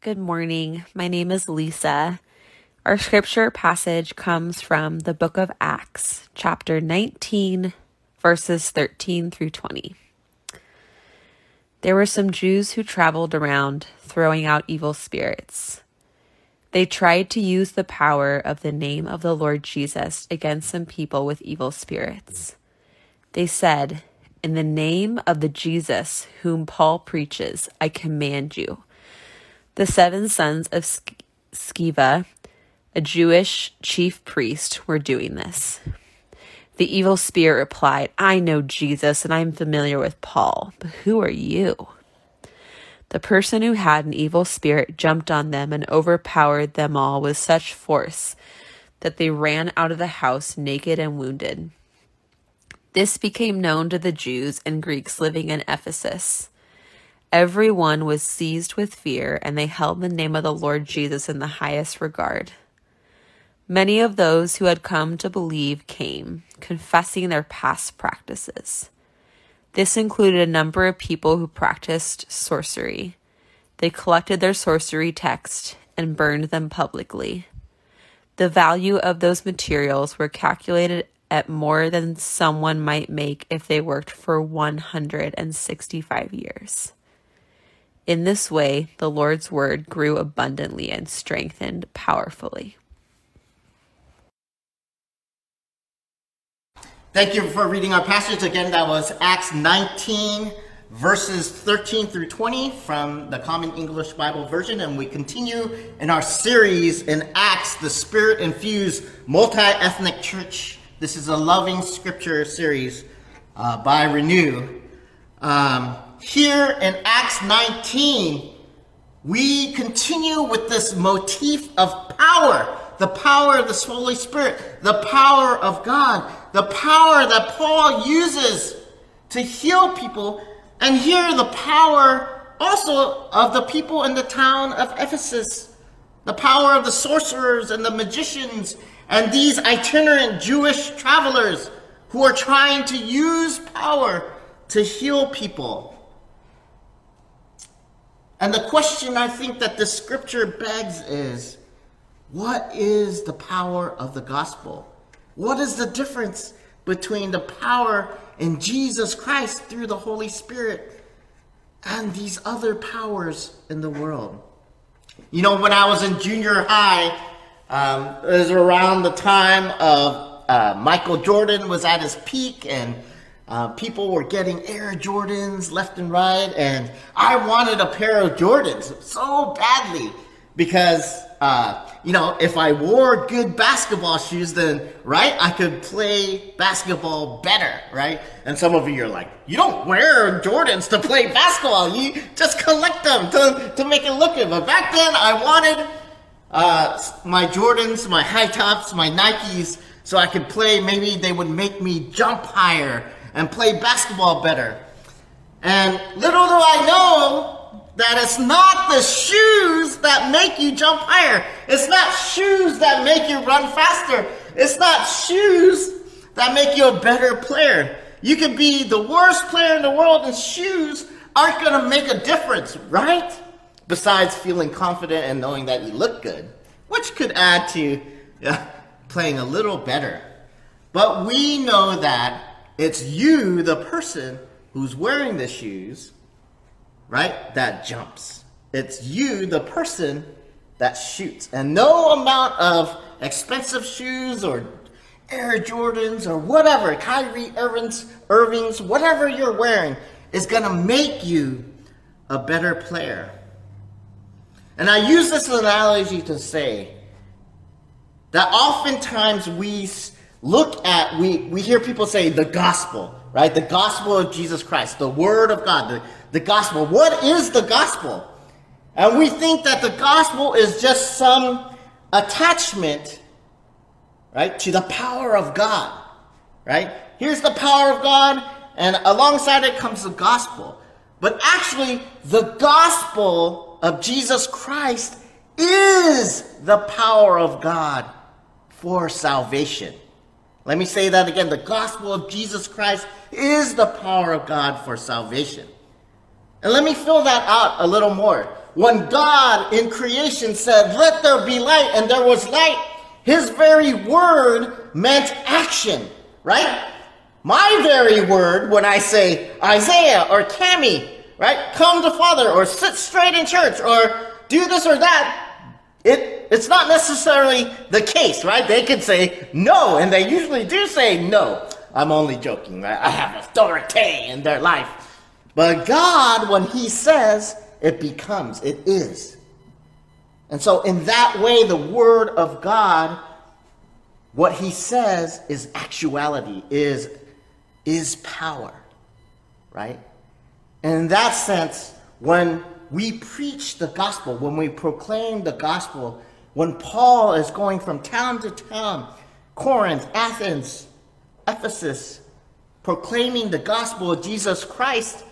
Good morning. My name is Lisa. Our scripture passage comes from the book of Acts, chapter 19, verses 13 through 20. There were some Jews who traveled around throwing out evil spirits. They tried to use the power of the name of the Lord Jesus against some people with evil spirits. They said, In the name of the Jesus whom Paul preaches, I command you. The seven sons of Sceva, a Jewish chief priest, were doing this. The evil spirit replied, I know Jesus and I am familiar with Paul, but who are you? The person who had an evil spirit jumped on them and overpowered them all with such force that they ran out of the house naked and wounded. This became known to the Jews and Greeks living in Ephesus. Every one was seized with fear, and they held the name of the Lord Jesus in the highest regard. Many of those who had come to believe came, confessing their past practices. This included a number of people who practiced sorcery. They collected their sorcery texts and burned them publicly. The value of those materials were calculated at more than someone might make if they worked for 165 years. In this way, the Lord's word grew abundantly and strengthened powerfully. Thank you for reading our passage. Again, that was Acts 19, verses 13 through 20 from the Common English Bible Version. And we continue in our series in Acts, the Spirit infused multi ethnic church. This is a loving scripture series uh, by Renew. Um, here in Acts 19, we continue with this motif of power the power of the Holy Spirit, the power of God, the power that Paul uses to heal people, and here the power also of the people in the town of Ephesus, the power of the sorcerers and the magicians and these itinerant Jewish travelers who are trying to use power to heal people. And the question I think that the scripture begs is what is the power of the gospel? What is the difference between the power in Jesus Christ through the Holy Spirit and these other powers in the world? You know, when I was in junior high, um, it was around the time of uh, Michael Jordan was at his peak and uh, people were getting Air Jordans left and right, and I wanted a pair of Jordans so badly because uh, you know, if I wore good basketball shoes, then, right, I could play basketball better, right? And some of you are like, you don't wear Jordans to play basketball. You just collect them to, to make it look good. But back then, I wanted uh, my Jordans, my high tops, my Nikes, so I could play. Maybe they would make me jump higher and play basketball better. And little do I know that it's not the shoes that make you jump higher. It's not shoes that make you run faster. It's not shoes that make you a better player. You can be the worst player in the world, and shoes aren't going to make a difference, right? Besides feeling confident and knowing that you look good, which could add to yeah, playing a little better. But we know that it's you, the person who's wearing the shoes, right, that jumps. It's you, the person, that shoots. And no amount of expensive shoes or Air Jordans or whatever, Kyrie Irving's, Irving's, whatever you're wearing, is going to make you a better player. And I use this analogy to say that oftentimes we look at, we, we hear people say the gospel, right? The gospel of Jesus Christ, the word of God, the, the gospel. What is the gospel? And we think that the gospel is just some attachment, right, to the power of God, right? Here's the power of God, and alongside it comes the gospel. But actually, the gospel of Jesus Christ is the power of God for salvation. Let me say that again. The gospel of Jesus Christ is the power of God for salvation. And let me fill that out a little more. when God in creation said, Let there be light, and there was light, his very word meant action, right? My very word, when I say Isaiah or Cami, right? Come to Father or sit straight in church or do this or that, it, it's not necessarily the case, right? They could say no, and they usually do say no. I'm only joking, right? I have authority in their life. But God, when He says, it becomes, it is. And so, in that way, the Word of God, what He says is actuality, is, is power, right? And in that sense, when we preach the gospel, when we proclaim the gospel, when Paul is going from town to town, Corinth, Athens, Ephesus, proclaiming the gospel of Jesus Christ,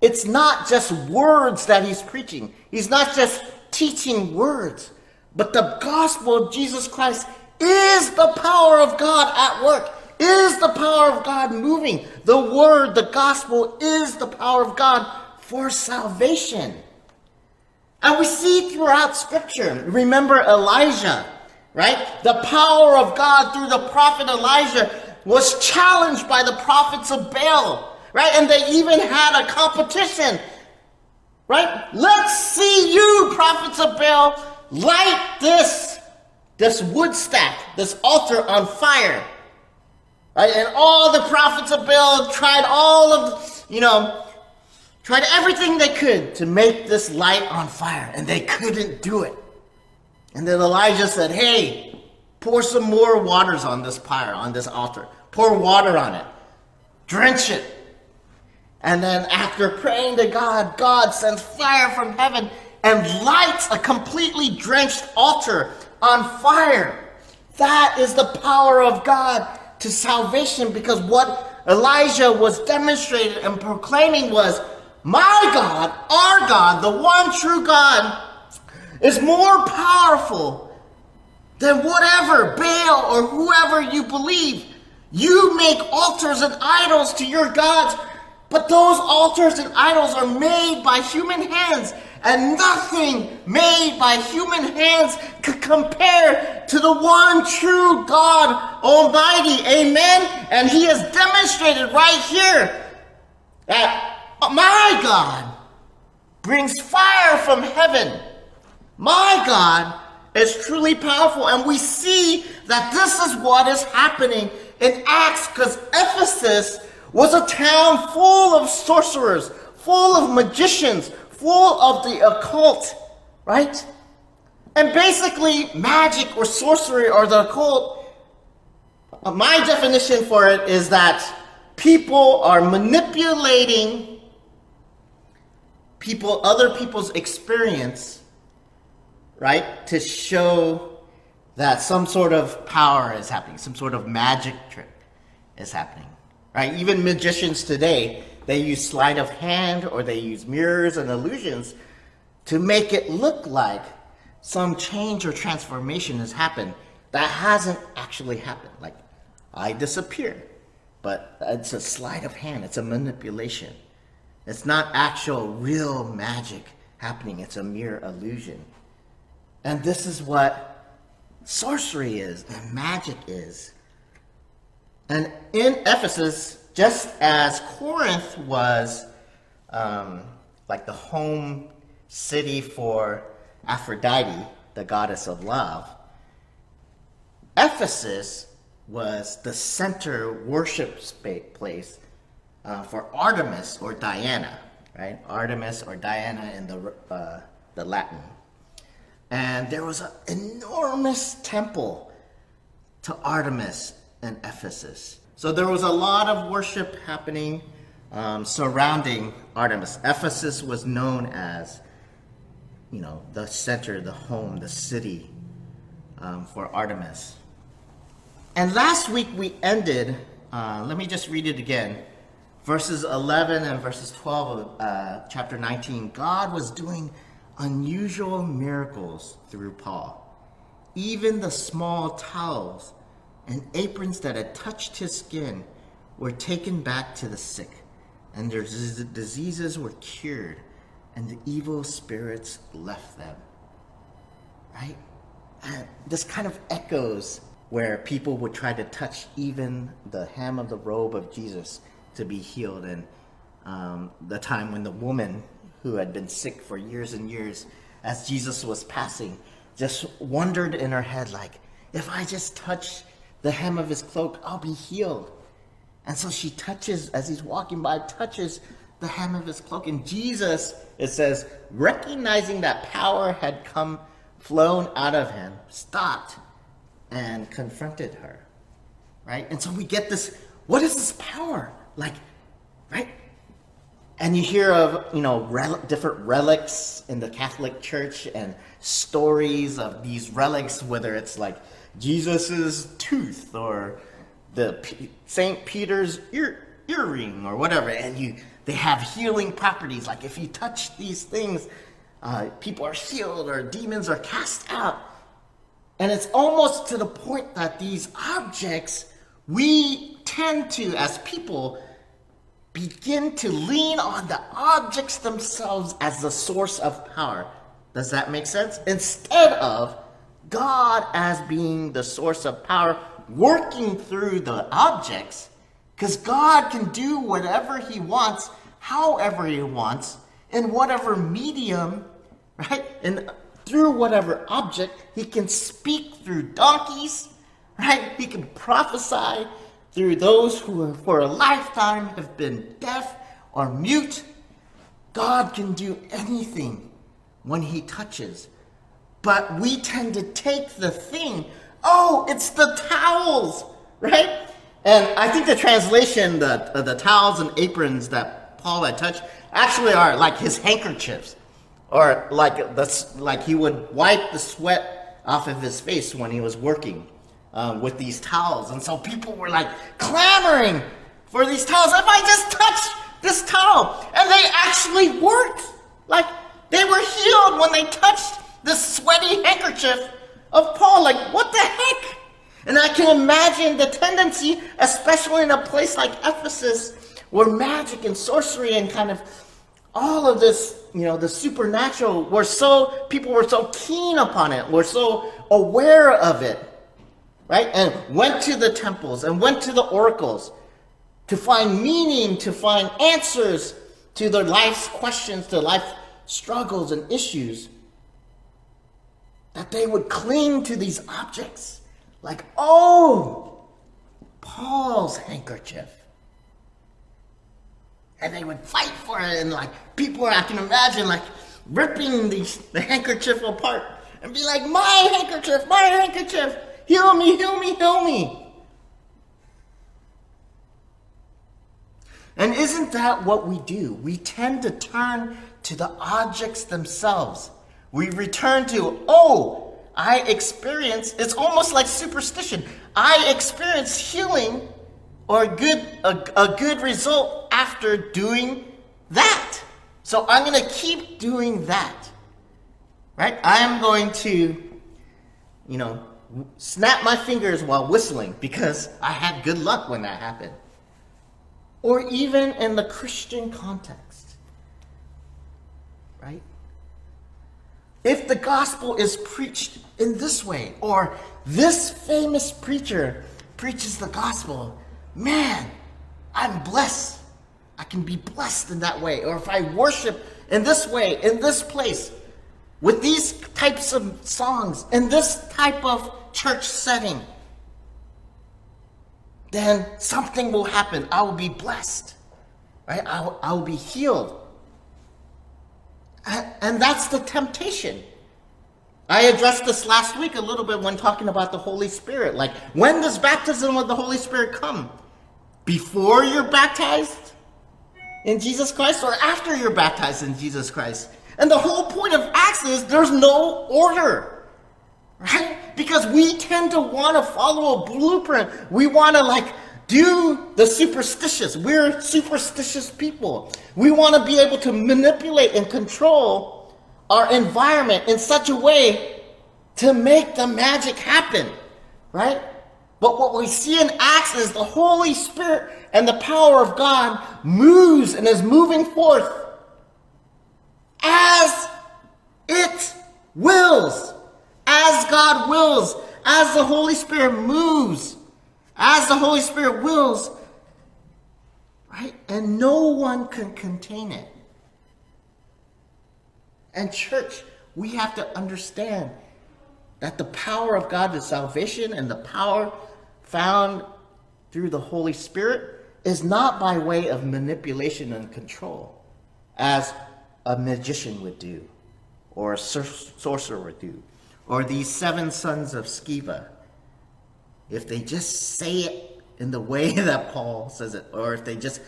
it's not just words that he's preaching. He's not just teaching words, but the gospel of Jesus Christ is the power of God at work, is the power of God moving. The word, the gospel is the power of God for salvation. And we see throughout scripture, remember Elijah, right? The power of God through the prophet Elijah was challenged by the prophets of Baal, right? And they even had a competition, right? Let's see you, prophets of Baal, light this, this wood stack, this altar on fire. Right? And all the prophets of Baal tried all of, you know, tried everything they could to make this light on fire, and they couldn't do it. And then Elijah said, Hey, Pour some more waters on this pyre, on this altar. Pour water on it. Drench it. And then after praying to God, God sends fire from heaven and lights a completely drenched altar on fire. That is the power of God to salvation because what Elijah was demonstrating and proclaiming was my God, our God, the one true God, is more powerful than whatever, Baal or whoever you believe, you make altars and idols to your gods, but those altars and idols are made by human hands, and nothing made by human hands could compare to the one true God Almighty. Amen? And He has demonstrated right here that Oh, my God brings fire from heaven. My God is truly powerful. And we see that this is what is happening in Acts because Ephesus was a town full of sorcerers, full of magicians, full of the occult, right? And basically, magic or sorcery or the occult, my definition for it is that people are manipulating people, other people's experience right? To show that some sort of power is happening, some sort of magic trick is happening, right? Even magicians today, they use sleight of hand or they use mirrors and illusions to make it look like some change or transformation has happened that hasn't actually happened. Like, I disappear, but it's a sleight of hand, it's a manipulation. It's not actual, real magic happening, it's a mere illusion. And this is what sorcery is and magic is. And in Ephesus, just as Corinth was um, like the home city for Aphrodite, the goddess of love, Ephesus was the center worship place uh, for Artemis or Diana, right? Artemis or Diana in the, uh, the Latin and there was an enormous temple to Artemis in Ephesus. So there was a lot of worship happening um, surrounding Artemis. Ephesus was known as, you know, the center, the home, the city um, for Artemis. And last week we ended, uh, let me just read it again. Verses 11 and verses 12 of uh, chapter 19. God was doing unusual miracles through Paul. Even the small towels and aprons that had touched his skin were taken back to the sick, and their diseases were cured. and the evil spirits left them. Right? And this kind of echoes where people would try to touch even the hem of the robe of Jesus to be healed. And um, the time when the woman who had been sick for years and years, as Jesus was passing, just wondered in her head, like, if I just touch the hem of his cloak, I'll be healed. And so she touches, as he's walking by, touches the hem of his cloak. And Jesus, it says, recognizing that power had come, flown out of him, stopped and confronted her. Right? And so we get this what is this power? Like, right? And you hear of, you know, rel- different relics in the Catholic Church and stories of these relics, whether it's like Jesus's tooth or the P- St. Peter's ear- earring or whatever. And you, they have healing properties. Like if you touch these things, uh, people are healed or demons are cast out. And it's almost to the point that these objects, we tend to, as people, begin to lean on the objects themselves as the source of power. Does that make sense? Instead of God as being the source of power, working through the objects, because God can do whatever He wants, however He wants, in whatever medium, right? And through whatever object, He can speak through donkeys, right? He can prophesy through those who for a lifetime have been deaf or mute. God can do anything when He touches. But we tend to take the thing, oh, it's the towels, right? And I think the translation, the, uh, the towels and aprons that Paul had touched, actually are like his handkerchiefs. Or like, the, like he would wipe the sweat off of his face when he was working uh, with these towels. And so people were like clamoring for these towels. If I just touch this towel, and they actually worked. Like they were healed when they touched the sweaty handkerchief of Paul. Like, what the heck? And I can imagine the tendency, especially in a place like Ephesus, where magic and sorcery and kind of all of this, you know, the supernatural were so, people were so keen upon it, were so aware of it right? And went to the temples and went to the oracles to find meaning, to find answers to their life's questions, to life struggles and issues. That they would cling to these objects like, oh, Paul's handkerchief. And they would fight for it, and like people, I can imagine, like ripping the, the handkerchief apart and be like, my handkerchief, my handkerchief. Heal me, heal me, heal me. And isn't that what we do? We tend to turn to the objects themselves. We return to, oh, I experience, it's almost like superstition. I experience healing or a good, a, a good result after doing that. So I'm going to keep doing that. Right? I am going to, you know, snap my fingers while whistling because I had good luck when that happened. Or even in the Christian context. Right? If the gospel is preached in this way, or this famous preacher preaches the gospel, man, I'm blessed. I can be blessed in that way. Or if I worship in this way, in this place, with these types of songs, in this type of church setting, then something will happen. I will be blessed. Right? I will, I will be healed. And, that's the temptation. I addressed this last week a little bit when talking about the Holy Spirit. Like, when does baptism with the Holy Spirit come? Before you're baptized in Jesus Christ or after you're baptized in Jesus Christ? And the whole point of Acts is there's no order. Right? Because we tend to want to follow a blueprint. We want to like do the superstitious. We're superstitious people. We want to be able to manipulate and control our environment in such a way to make the magic happen. Right? But what we see in Acts is the Holy Spirit and the power of God moves and is moving forth as it wills, God wills, as the Holy Spirit moves, as the Holy Spirit wills, right? And no one can contain it. And, church, we have to understand that the power of God is salvation and the power found through the Holy Spirit is not by way of manipulation and control, as a magician would do, or a sorcerer would do, or these seven sons of Sceva. If they just say it in the way that Paul says it, or if they just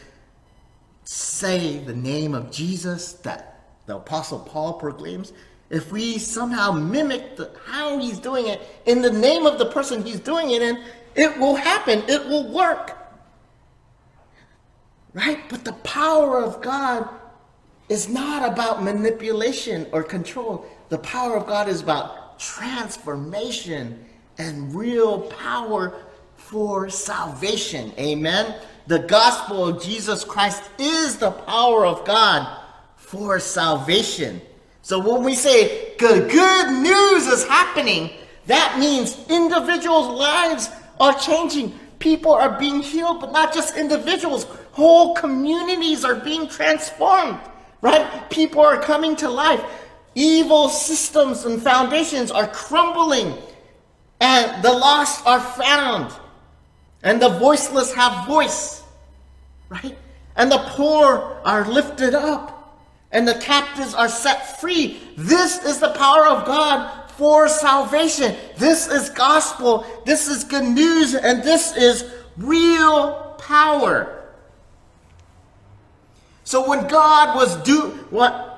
say the name of Jesus that the Apostle Paul proclaims, if we somehow mimic the, how he's doing it in the name of the person he's doing it in, it will happen. It will work. Right? But the power of God is not about manipulation or control. The power of God is about transformation and real power for salvation. Amen. The gospel of Jesus Christ is the power of God for salvation. So when we say good, good news is happening, that means individuals' lives are changing. People are being healed, but not just individuals. Whole communities are being transformed, right? People are coming to life. Evil systems and foundations are crumbling, and the lost are found, and the voiceless have voice, right? And the poor are lifted up and the captives are set free. This is the power of God for salvation. This is gospel. This is good news, and this is real power. So when God was do what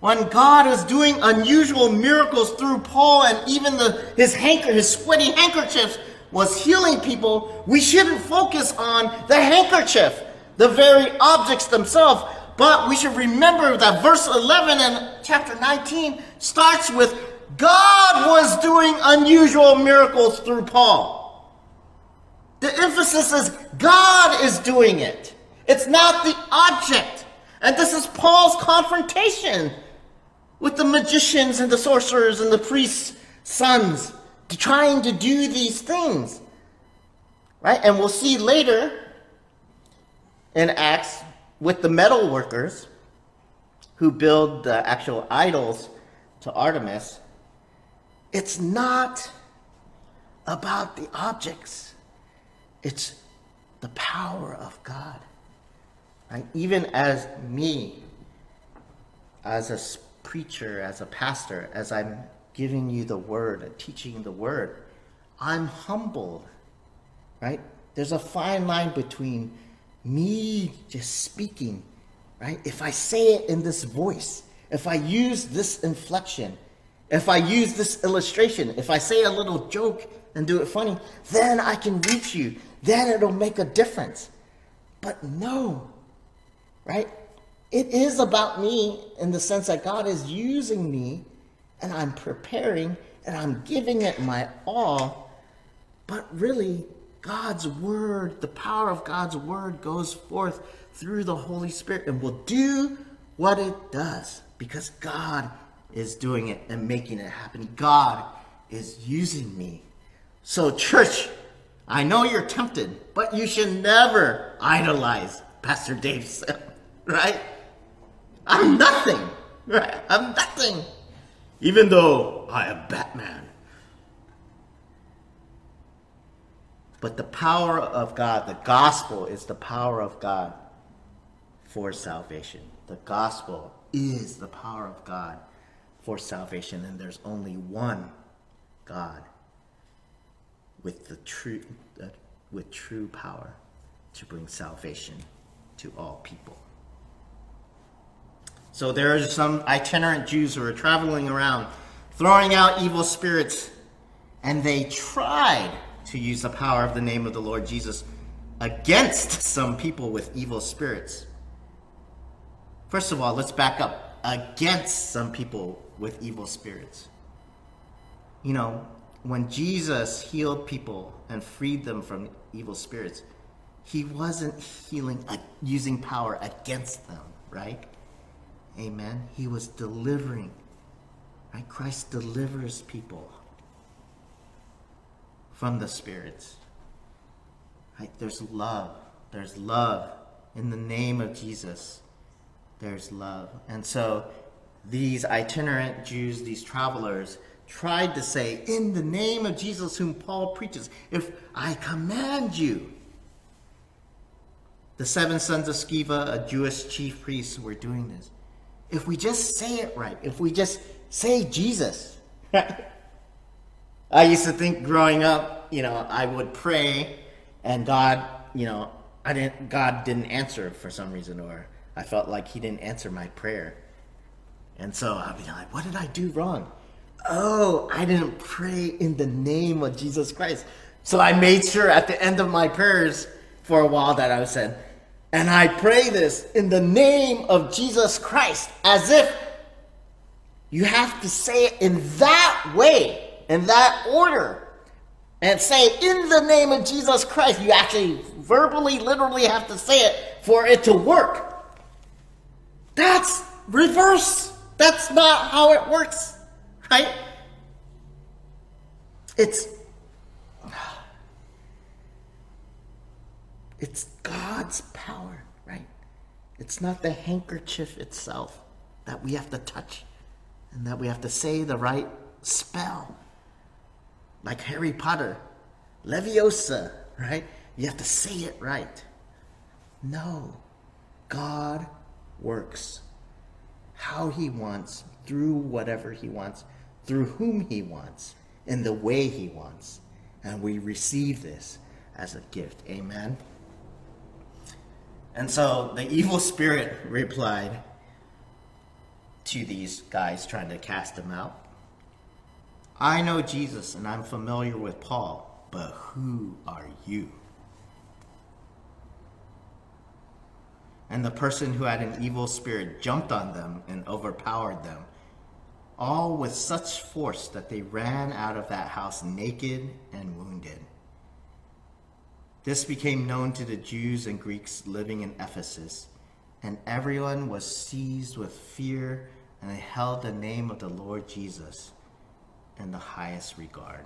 when God is doing unusual miracles through Paul and even the his hanker his sweaty handkerchiefs was healing people, we shouldn't focus on the handkerchief, the very objects themselves, but we should remember that verse 11 in chapter 19 starts with God was doing unusual miracles through Paul. The emphasis is God is doing it. It's not the object. And this is Paul's confrontation with the magicians and the sorcerers and the priests' sons to trying to do these things. Right? And we'll see later in Acts with the metal workers who build the actual idols to Artemis, it's not about the objects, it's the power of God. Right? Even as me, as a preacher, as a pastor, as I'm giving you the word, teaching the word, I'm humbled. Right? There's a fine line between me just speaking, right? If I say it in this voice, if I use this inflection, if I use this illustration, if I say a little joke and do it funny, then I can reach you. Then it'll make a difference. But no, right? It is about me in the sense that God is using me and I'm preparing and I'm giving it my all. But really, God's word, the power of God's word goes forth through the Holy Spirit and will do what it does because God is doing it and making it happen. God is using me. So, church, I know you're tempted, but you should never idolize Pastor Dave right? I'm nothing, right? I'm nothing. Even though I am Batman. But the power of God, the gospel is the power of God for salvation. The gospel is the power of God for salvation, and there's only one God with the true uh, with true power to bring salvation to all people. So there are some itinerant Jews who are traveling around throwing out evil spirits, and they tried to use the power of the name of the Lord Jesus against some people with evil spirits. First of all, let's back up. Against some people with evil spirits. You know, when Jesus healed people and freed them from evil spirits, he wasn't healing, uh, using power against them, right? Amen. He was delivering. Right? Christ delivers people from the spirits. Right? There's love. There's love in the name of Jesus. There's love. And so these itinerant Jews, these travelers, tried to say, In the name of Jesus, whom Paul preaches, if I command you. The seven sons of Sceva, a Jewish chief priest, were doing this. If we just say it right, if we just say Jesus. I used to think growing up, you know, I would pray and God, you know, I didn't God didn't answer for some reason or I felt like he didn't answer my prayer. And so I'd be like, what did I do wrong? Oh, I didn't pray in the name of Jesus Christ. So I made sure at the end of my prayers for a while that I was said, and I pray this in the name of Jesus Christ, as if you have to say it in that way, in that order, and say, in the name of Jesus Christ. You actually verbally, literally have to say it for it to work. That's reverse. That's not how it works, right? It's it's God's power, right? It's not the handkerchief itself that we have to touch and that we have to say the right spell. Like Harry Potter, Leviosa, right? You have to say it right. No, God works how He wants, through whatever He wants, through whom He wants, in the way He wants. And we receive this as a gift. Amen. And so the evil spirit replied, to these guys trying to cast him out. I know Jesus and I'm familiar with Paul, but who are you? And the person who had an evil spirit jumped on them and overpowered them, all with such force that they ran out of that house naked and wounded. This became known to the Jews and Greeks living in Ephesus, and everyone was seized with fear and they held the name of the Lord Jesus in the highest regard.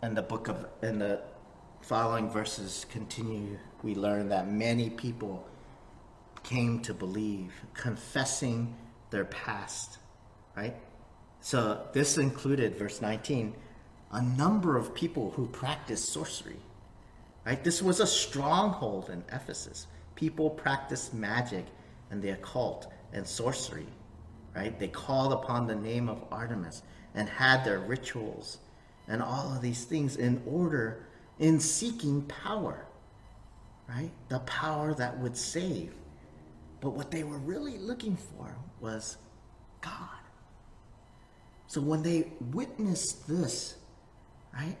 And the book of in the following verses continue, we learn that many people came to believe, confessing their past, right? So this included verse 19, a number of people who practiced sorcery. Right? This was a stronghold in Ephesus. People practiced magic and the occult and sorcery, right? They called upon the name of Artemis and had their rituals and all of these things in order, in seeking power, right? The power that would save. But what they were really looking for was God. So when they witnessed this, right,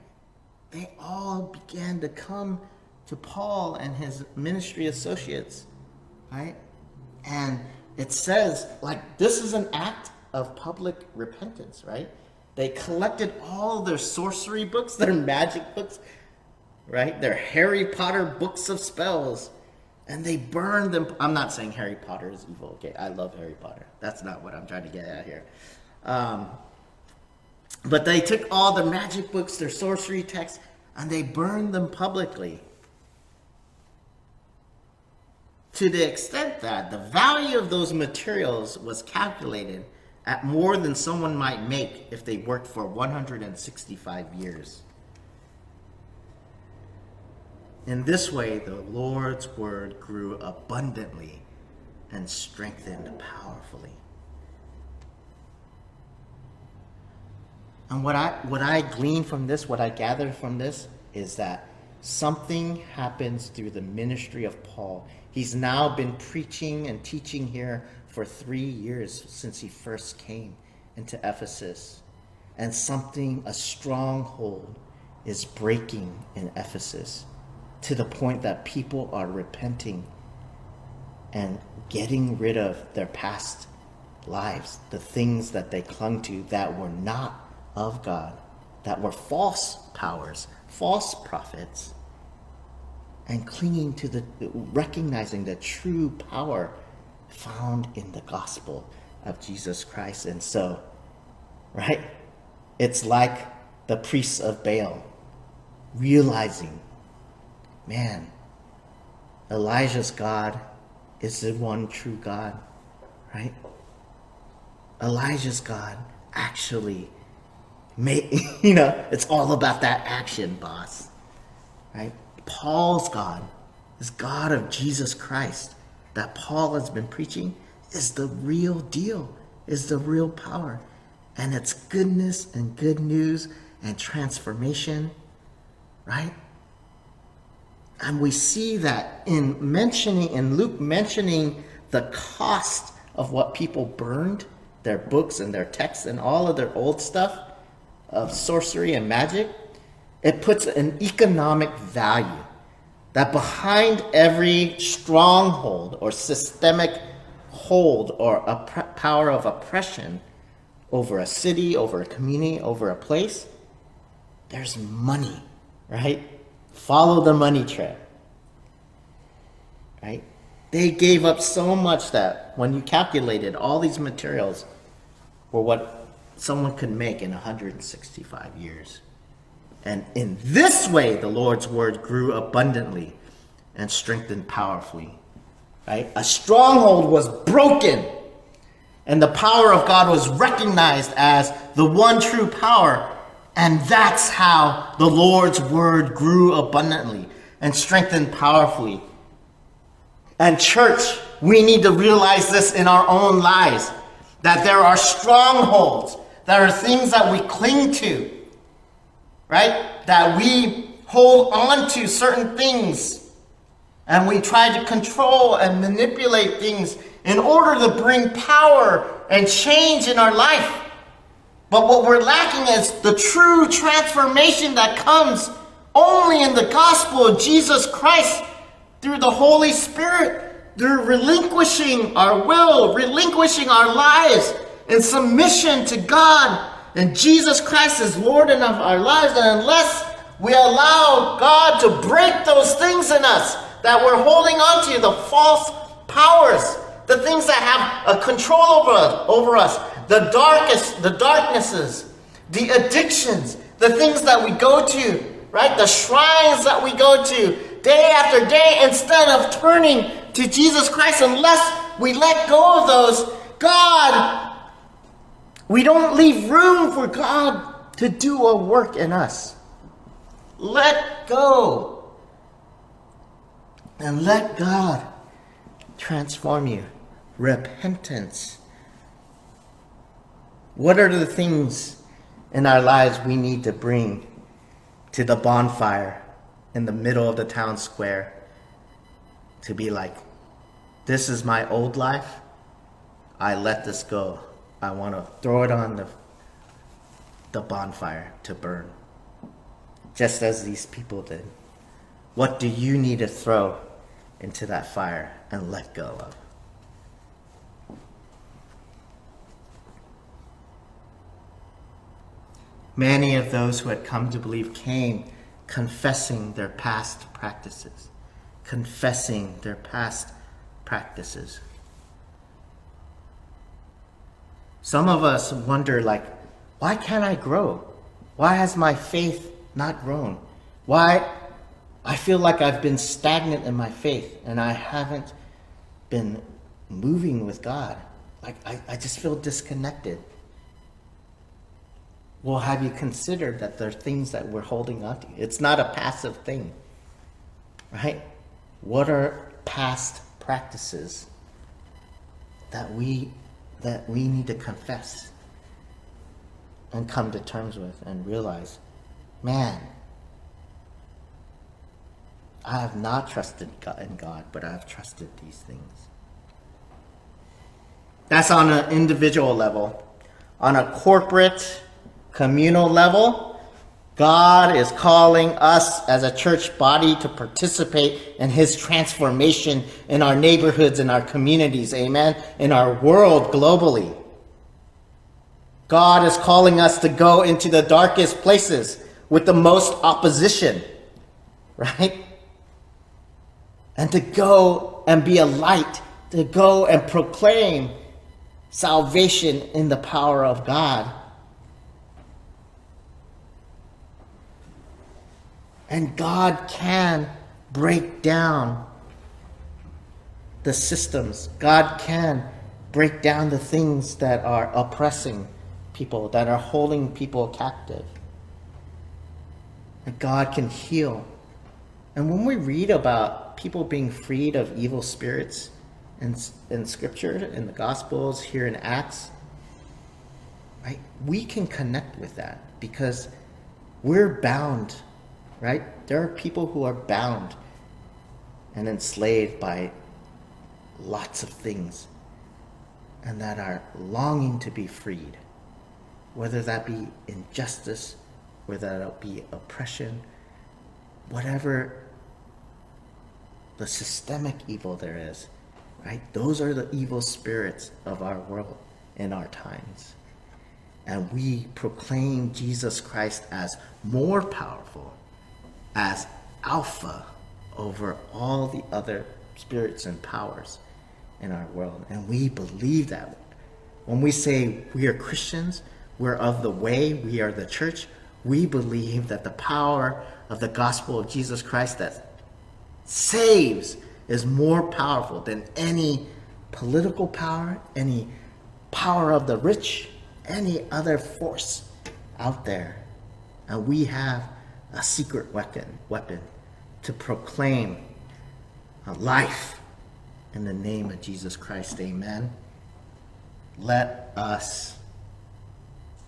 they all began to come to Paul and his ministry associates, right? And it says, like, this is an act of public repentance, right? They collected all their sorcery books, their magic books, right? Their Harry Potter books of spells, and they burned them. I'm not saying Harry Potter is evil, okay? I love Harry Potter. That's not what I'm trying to get at here. Um, but they took all the magic books, their sorcery texts, and they burned them publicly to the extent that the value of those materials was calculated at more than someone might make if they worked for 165 years. In this way, the Lord's word grew abundantly and strengthened powerfully. And what I, what I glean from this, what I gather from this, is that something happens through the ministry of Paul He's now been preaching and teaching here for three years since he first came into Ephesus. And something, a stronghold, is breaking in Ephesus to the point that people are repenting and getting rid of their past lives, the things that they clung to that were not of God, that were false powers, false prophets and clinging to the recognizing the true power found in the gospel of Jesus Christ. And so, right? It's like the priests of Baal realizing, man, Elijah's God is the one true God, right? Elijah's God actually you know, it's all about that action, boss, right? Paul's God is God of Jesus Christ that Paul has been preaching is the real deal, is the real power. And it's goodness and good news and transformation, right? And we see that in mentioning, in Luke mentioning the cost of what people burned, their books and their texts and all of their old stuff of sorcery and magic, it puts an economic value that behind every stronghold or systemic hold or a power of oppression over a city, over a community, over a place, there's money, right? Follow the money trail, right? They gave up so much that when you calculated all these materials were what someone could make in 165 years. And in this way, the Lord's word grew abundantly and strengthened powerfully. Right? A stronghold was broken, and the power of God was recognized as the one true power. And that's how the Lord's word grew abundantly and strengthened powerfully. And, church, we need to realize this in our own lives that there are strongholds, there are things that we cling to right? That we hold on to certain things and we try to control and manipulate things in order to bring power and change in our life. But what we're lacking is the true transformation that comes only in the gospel of Jesus Christ through the Holy Spirit, through relinquishing our will, relinquishing our lives in submission to God and Jesus Christ is Lord of our lives. And unless we allow God to break those things in us that we're holding on to, the false powers, the things that have a control over over us the darkest, the darknesses, the addictions, the things that we go to, right? The shrines that we go to day after day instead of turning to Jesus Christ, unless we let go of those, God we don't leave room for God to do a work in us. Let go. And let God transform you. Repentance. What are the things in our lives we need to bring to the bonfire in the middle of the town square to be like, this is my old life. I let this go. I want to throw it on the, the bonfire to burn, just as these people did. What do you need to throw into that fire and let go of? Many of those who had come to believe came confessing their past practices, confessing their past practices. Some of us wonder, like, why can't I grow? Why has my faith not grown? Why I feel like I've been stagnant in my faith and I haven't been moving with God. Like, I, I just feel disconnected. Well, have you considered that there are things that we're holding on to? It's not a passive thing, right? What are past practices that we that we need to confess and come to terms with and realize, man, I have not trusted in God, but I've trusted these things. That's on an individual level. On a corporate, communal level, God is calling us as a church body to participate in His transformation in our neighborhoods, in our communities, amen, in our world globally. God is calling us to go into the darkest places with the most opposition, right? And to go and be a light to go and proclaim salvation in the power of God. And God can break down the systems. God can break down the things that are oppressing people, that are holding people captive. And God can heal. And when we read about people being freed of evil spirits in, in Scripture, in the Gospels, here in Acts, right, we can connect with that because we're bound, right? There are people who are bound and enslaved by lots of things and that are longing to be freed, whether that be injustice, whether that be oppression, whatever the systemic evil there is, right? Those are the evil spirits of our world in our times. And we proclaim Jesus Christ as more powerful, as Alpha over all the other spirits and powers in our world. And we believe that. When we say we are Christians, we're of the way, we are the church, we believe that the power of the gospel of Jesus Christ that saves is more powerful than any political power, any power of the rich, any other force out there. And we have a secret weapon, weapon to proclaim a life in the name of Jesus Christ, amen. Let us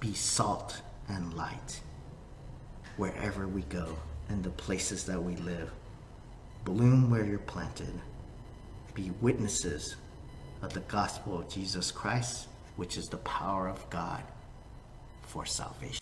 be salt and light wherever we go and the places that we live. Bloom where you're planted. Be witnesses of the gospel of Jesus Christ, which is the power of God for salvation.